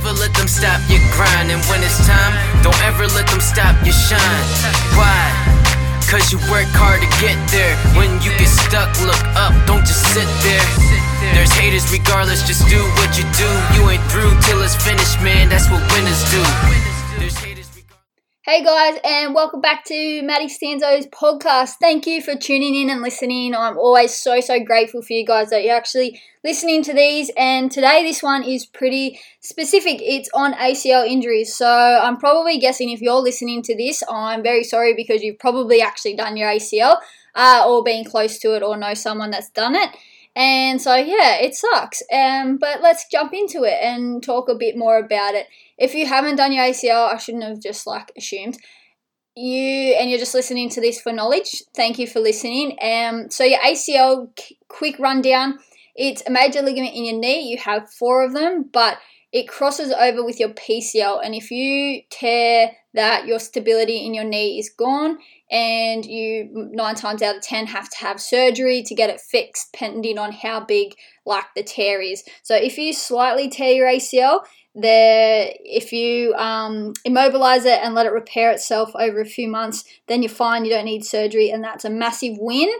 never let them stop your grind. And when it's time, don't ever let them stop your shine. Why? Cause you work hard to get there. When you get stuck, look up, don't just sit there. There's haters regardless, just do what you do. You ain't through till it's finished, man. That's what winners do. Hey guys, and welcome back to Maddie Stanzo's podcast. Thank you for tuning in and listening. I'm always so, so grateful for you guys that you're actually listening to these. And today, this one is pretty specific. It's on ACL injuries. So I'm probably guessing if you're listening to this, I'm very sorry because you've probably actually done your ACL uh, or been close to it or know someone that's done it. And so, yeah, it sucks. Um, but let's jump into it and talk a bit more about it. If you haven't done your ACL, I shouldn't have just like assumed you and you're just listening to this for knowledge. Thank you for listening. Um, so your ACL, quick rundown. It's a major ligament in your knee. You have four of them, but it crosses over with your PCL. And if you tear that, your stability in your knee is gone, and you nine times out of ten have to have surgery to get it fixed, depending on how big like the tear is. So if you slightly tear your ACL, there if you um, immobilize it and let it repair itself over a few months then you're fine you don't need surgery and that's a massive win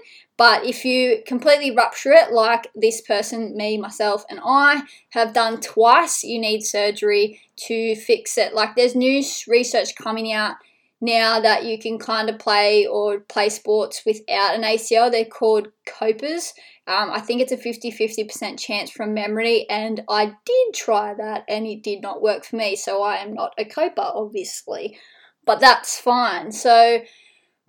but if you completely rupture it like this person me myself and i have done twice you need surgery to fix it like there's new research coming out now that you can kind of play or play sports without an ACL. They're called copers. Um, I think it's a 50 50% chance from memory, and I did try that and it did not work for me, so I am not a coper, obviously. But that's fine. So,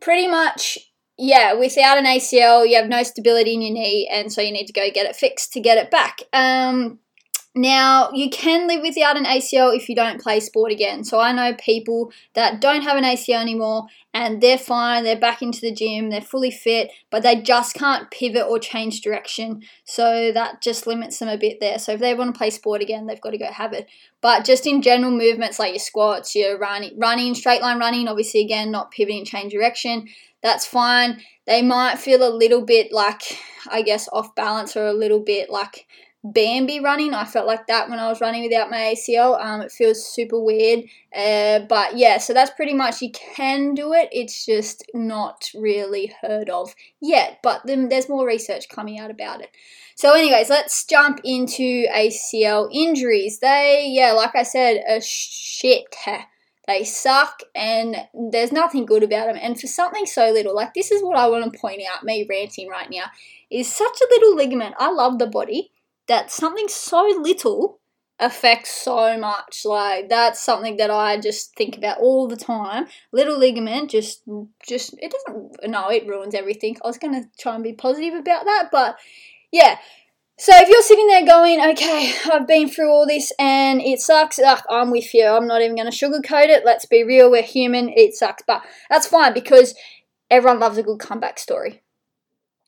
pretty much, yeah, without an ACL, you have no stability in your knee, and so you need to go get it fixed to get it back. Um, now, you can live without an ACL if you don't play sport again. So, I know people that don't have an ACL anymore and they're fine, they're back into the gym, they're fully fit, but they just can't pivot or change direction. So, that just limits them a bit there. So, if they want to play sport again, they've got to go have it. But just in general movements like your squats, your running, running, straight line running, obviously, again, not pivoting, change direction, that's fine. They might feel a little bit like, I guess, off balance or a little bit like Bambi running. I felt like that when I was running without my ACL. Um, it feels super weird. Uh, but yeah, so that's pretty much you can do it. It's just not really heard of yet. But then there's more research coming out about it. So, anyways, let's jump into ACL injuries. They, yeah, like I said, a shit. They suck and there's nothing good about them. And for something so little, like this is what I want to point out, me ranting right now, is such a little ligament. I love the body that something so little affects so much. Like that's something that I just think about all the time. Little ligament just just it doesn't no, it ruins everything. I was gonna try and be positive about that, but yeah. So if you're sitting there going, okay, I've been through all this and it sucks, ugh, I'm with you. I'm not even going to sugarcoat it. Let's be real, we're human. It sucks, but that's fine because everyone loves a good comeback story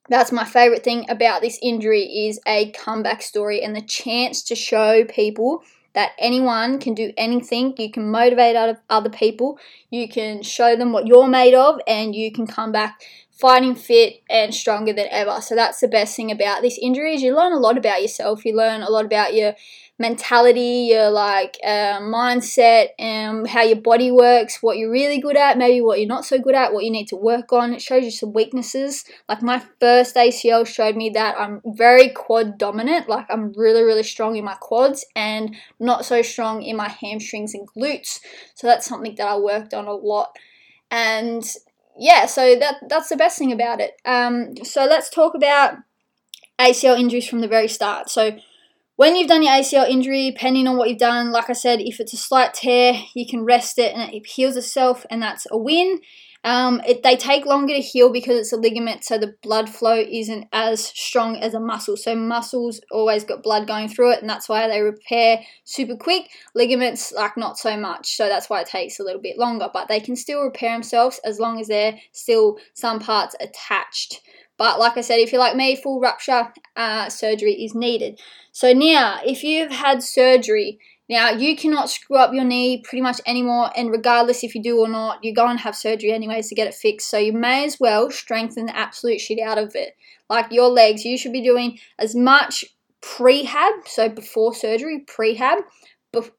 that's my favorite thing about this injury is a comeback story and the chance to show people that anyone can do anything. You can motivate other people. You can show them what you're made of, and you can come back fighting fit and stronger than ever. So that's the best thing about this injury is you learn a lot about yourself. You learn a lot about your mentality, your like uh, mindset, and how your body works, what you're really good at, maybe what you're not so good at, what you need to work on. It shows you some weaknesses. Like my first ACL showed me that I'm very quad dominant. Like I'm really, really strong in my quads and not so strong in my hamstrings and glutes. So that's something that I worked on a lot. And yeah, so that that's the best thing about it. Um, so let's talk about ACL injuries from the very start. So when you've done your ACL injury, depending on what you've done, like I said, if it's a slight tear, you can rest it and it heals itself, and that's a win. Um, it, they take longer to heal because it's a ligament, so the blood flow isn't as strong as a muscle. So muscles always got blood going through it, and that's why they repair super quick. Ligaments, like not so much, so that's why it takes a little bit longer. But they can still repair themselves as long as they're still some parts attached. But like I said, if you're like me, full rupture uh, surgery is needed. So now, if you've had surgery, now you cannot screw up your knee pretty much anymore, and regardless if you do or not, you go and have surgery anyways to get it fixed. So you may as well strengthen the absolute shit out of it. Like your legs, you should be doing as much prehab, so before surgery, prehab,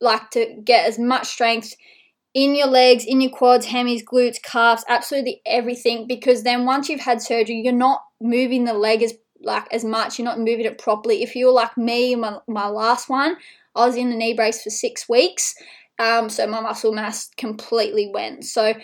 like to get as much strength in your legs, in your quads, hammies, glutes, calves, absolutely everything. Because then once you've had surgery, you're not moving the leg as like as much. You're not moving it properly. If you're like me, my my last one, I was in the knee brace for six weeks. Um, so my muscle mass completely went. So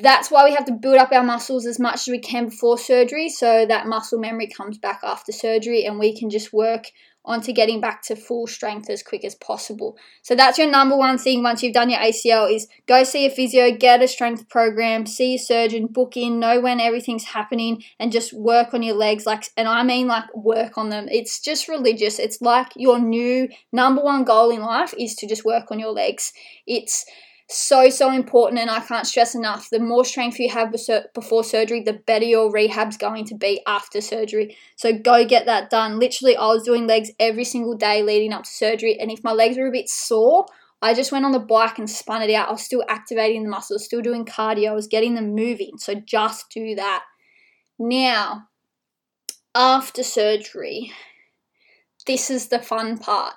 that's why we have to build up our muscles as much as we can before surgery so that muscle memory comes back after surgery and we can just work onto getting back to full strength as quick as possible. So that's your number one thing once you've done your ACL is go see a physio, get a strength program, see a surgeon, book in, know when everything's happening and just work on your legs like and I mean like work on them. It's just religious. It's like your new number one goal in life is to just work on your legs. It's so so important and i can't stress enough the more strength you have before surgery the better your rehab's going to be after surgery. So go get that done. Literally i was doing legs every single day leading up to surgery and if my legs were a bit sore i just went on the bike and spun it out. I was still activating the muscles still doing cardio i was getting them moving. So just do that. Now after surgery this is the fun part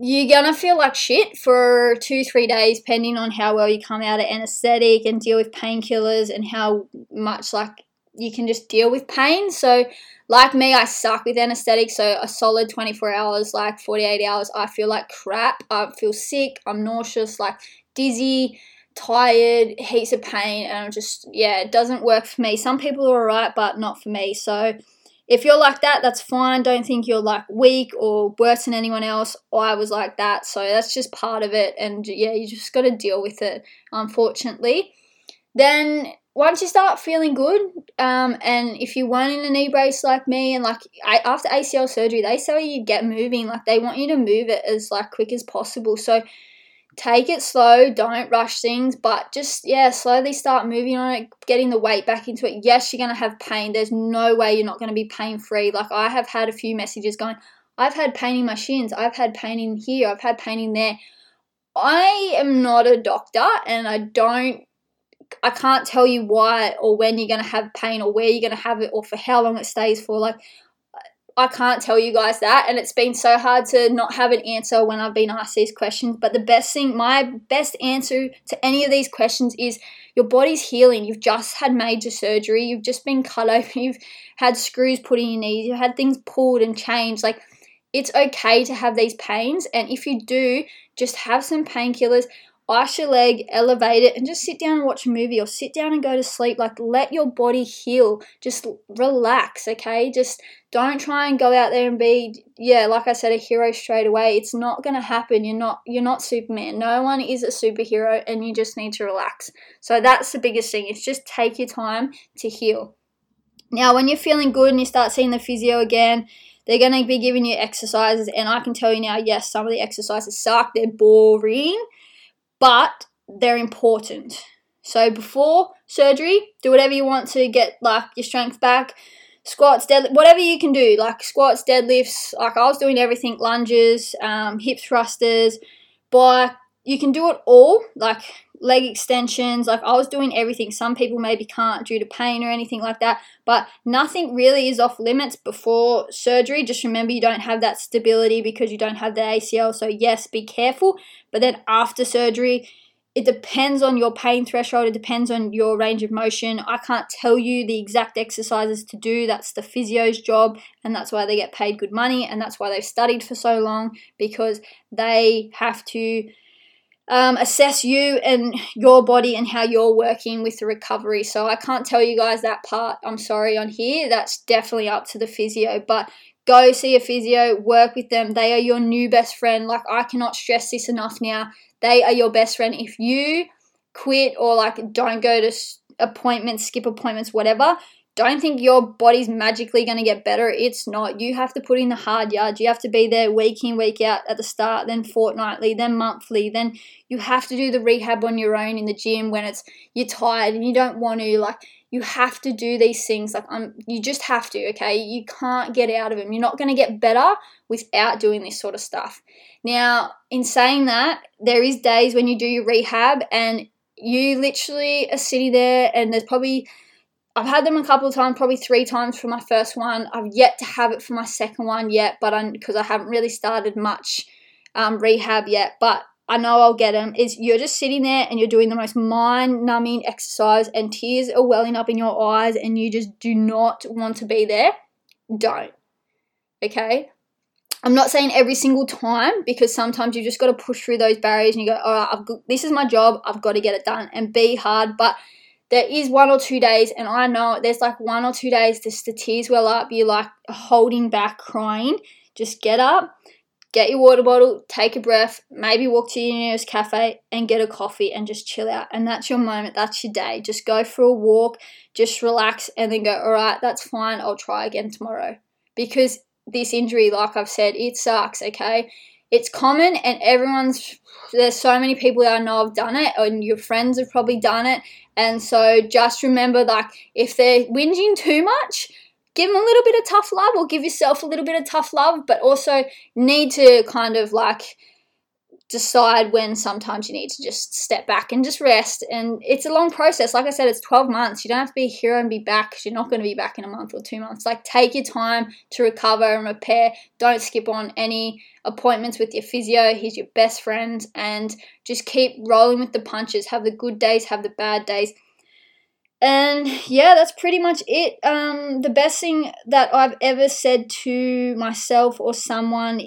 you're gonna feel like shit for two, three days, depending on how well you come out of anesthetic and deal with painkillers and how much like you can just deal with pain. So, like me, I suck with anesthetic. So, a solid 24 hours, like 48 hours, I feel like crap. I feel sick. I'm nauseous, like dizzy, tired, heaps of pain, and I'm just yeah, it doesn't work for me. Some people are alright, but not for me. So if you're like that, that's fine. Don't think you're like weak or worse than anyone else. I was like that, so that's just part of it. And yeah, you just got to deal with it, unfortunately. Then once you start feeling good, um, and if you weren't in a knee brace like me, and like I, after ACL surgery, they say you get moving. Like they want you to move it as like quick as possible. So take it slow, don't rush things, but just, yeah, slowly start moving on it, getting the weight back into it. Yes, you're going to have pain. There's no way you're not going to be pain free. Like, I have had a few messages going, I've had pain in my shins, I've had pain in here, I've had pain in there. I am not a doctor and I don't I can't tell you why or when you're going to have pain or where you're going to have it or for how long it stays for. Like, I can't tell you guys that. And it's been so hard to not have an answer when I've been asked these questions. But the best thing, my best answer to any of these questions is your body's healing. You've just had major surgery. You've just been cut open. You've had screws put in your knees. You've had things pulled and changed. Like, it's okay to have these pains. And if you do, just have some painkillers ice your leg, elevate it, and just sit down and watch a movie or sit down and go to sleep. Like, let your body heal. Just relax, okay? Just don't try and go out there and be, yeah, like I said, a hero straight away. It's not gonna happen. You're not you're not Superman. No one is a superhero and you just need to relax. So that's the biggest thing. It's just take your time to heal. Now, when you're feeling good and you start seeing the physio again, they're going to be giving you exercises, and I can tell you now, yes, some of the exercises suck. They're boring but they're important. So before surgery, do whatever you want to get like your strength back. Squats, dead, whatever you can do, like squats, deadlifts. Like I was doing everything, lunges, um, hip thrusters, bike. You can do it all, like leg extensions. Like I was doing everything. Some people maybe can't due to pain or anything like that, but nothing really is off limits before surgery. Just remember you don't have that stability because you don't have the ACL. So, yes, be careful. But then after surgery, it depends on your pain threshold, it depends on your range of motion. I can't tell you the exact exercises to do. That's the physio's job, and that's why they get paid good money, and that's why they've studied for so long because they have to um, assess you and your body and how you're working with the recovery. So I can't tell you guys that part. I'm sorry on here. That's definitely up to the physio. But go see a physio, work with them. They are your new best friend. Like I cannot stress this enough now. They are your best friend. If you quit or like don't go to appointments, skip appointments, whatever, don't think your body's magically going to get better. It's not. You have to put in the hard yards. You have to be there week in, week out at the start, then fortnightly, then monthly. Then you have to do the rehab on your own in the gym when it's you're tired and you don't want to. Like you have to do these things. Like I'm, you just have to. Okay, you can't get out of them. You're not going to get better without doing this sort of stuff. Now, in saying that, there is days when you do your rehab and you literally are sitting there and there's probably I've had them a couple of times, probably three times for my first one. I've yet to have it for my second one yet, but because I haven't really started much um, rehab yet, but I know I'll get them. Is you're just sitting there and you're doing the most mind numbing exercise, and tears are welling up in your eyes, and you just do not want to be there. Don't. Okay? I'm not saying every single time because sometimes you just got to push through those barriers and you go, all right, I've this is my job. I've got to get it done and be hard. But there is one or two days, and I know there's like one or two days, just the tears well up. You're like holding back, crying. Just get up, get your water bottle, take a breath, maybe walk to your nearest cafe and get a coffee and just chill out. And that's your moment, that's your day. Just go for a walk, just relax, and then go, all right, that's fine. I'll try again tomorrow. Because this injury, like I've said, it sucks, okay? It's common and everyone's there's so many people that I know have done it and your friends have probably done it. And so just remember like if they're whinging too much, give them a little bit of tough love or give yourself a little bit of tough love, but also need to kind of like decide when sometimes you need to just step back and just rest. And it's a long process. Like I said, it's 12 months. You don't have to be here and be back because you're not going to be back in a month or two months. Like, take your time to recover and repair. Don't skip on any appointments with your physio. He's your best friend. And just keep rolling with the punches. Have the good days, have the bad days. And yeah, that's pretty much it. Um, the best thing that I've ever said to myself or someone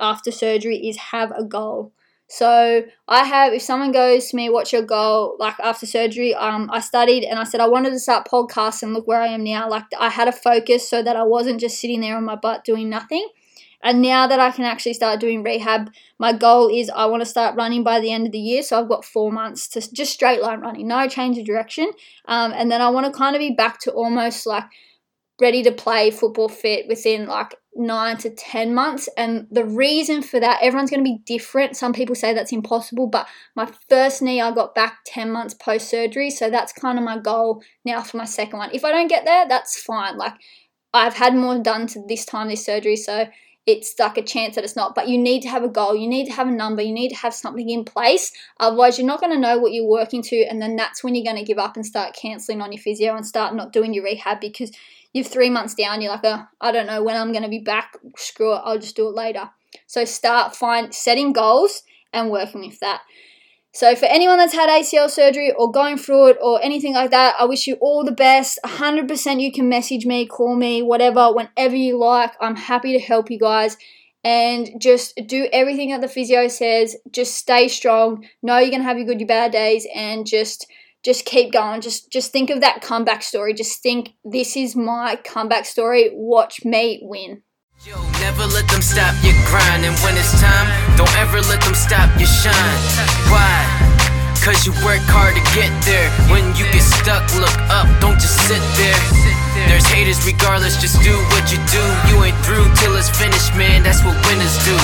after surgery is have a goal. So I have, if someone goes to me, what's your goal? Like after surgery, um, I studied and I said I wanted to start podcasts and look where I am now. Like I had a focus so that I wasn't just sitting there on my butt doing nothing. And now that I can actually start doing rehab, my goal is I want to start running by the end of the year. So I've got four months to just straight line running, no change of direction. Um, and then I want to kind of be back to almost like ready to play football fit within like nine to 10 months. And the reason for that, everyone's going to be different. Some people say that's impossible, but my first knee I got back 10 months post surgery. So that's kind of my goal now for my second one. If I don't get there, that's fine. Like I've had more done to this time, this surgery. So it's like a chance that it's not. But you need to have a goal, you need to have a number, you need to have something in place. Otherwise, you're not going to know what you're working to. And then that's when you're going to give up and start cancelling on your physio and start not doing your rehab because you're three months down, you're like, oh, I don't know when I'm going to be back. Screw it, I'll just do it later. So start find setting goals and working with that. So for anyone that's had ACL surgery or going through it or anything like that, I wish you all the best. 100% you can message me, call me, whatever, whenever you like. I'm happy to help you guys. And just do everything that the physio says. Just stay strong. Know you're gonna have your good, your bad days, and just just keep going. Just just think of that comeback story. Just think this is my comeback story. Watch me win. Yo, never let them stop your grind, and when it's time, don't ever let them stop your shine. Why? Cause you work hard to get there. When you get stuck, look up, don't just sit there. There's haters regardless, just do what you do. You ain't through till it's finished, man. That's what winners do.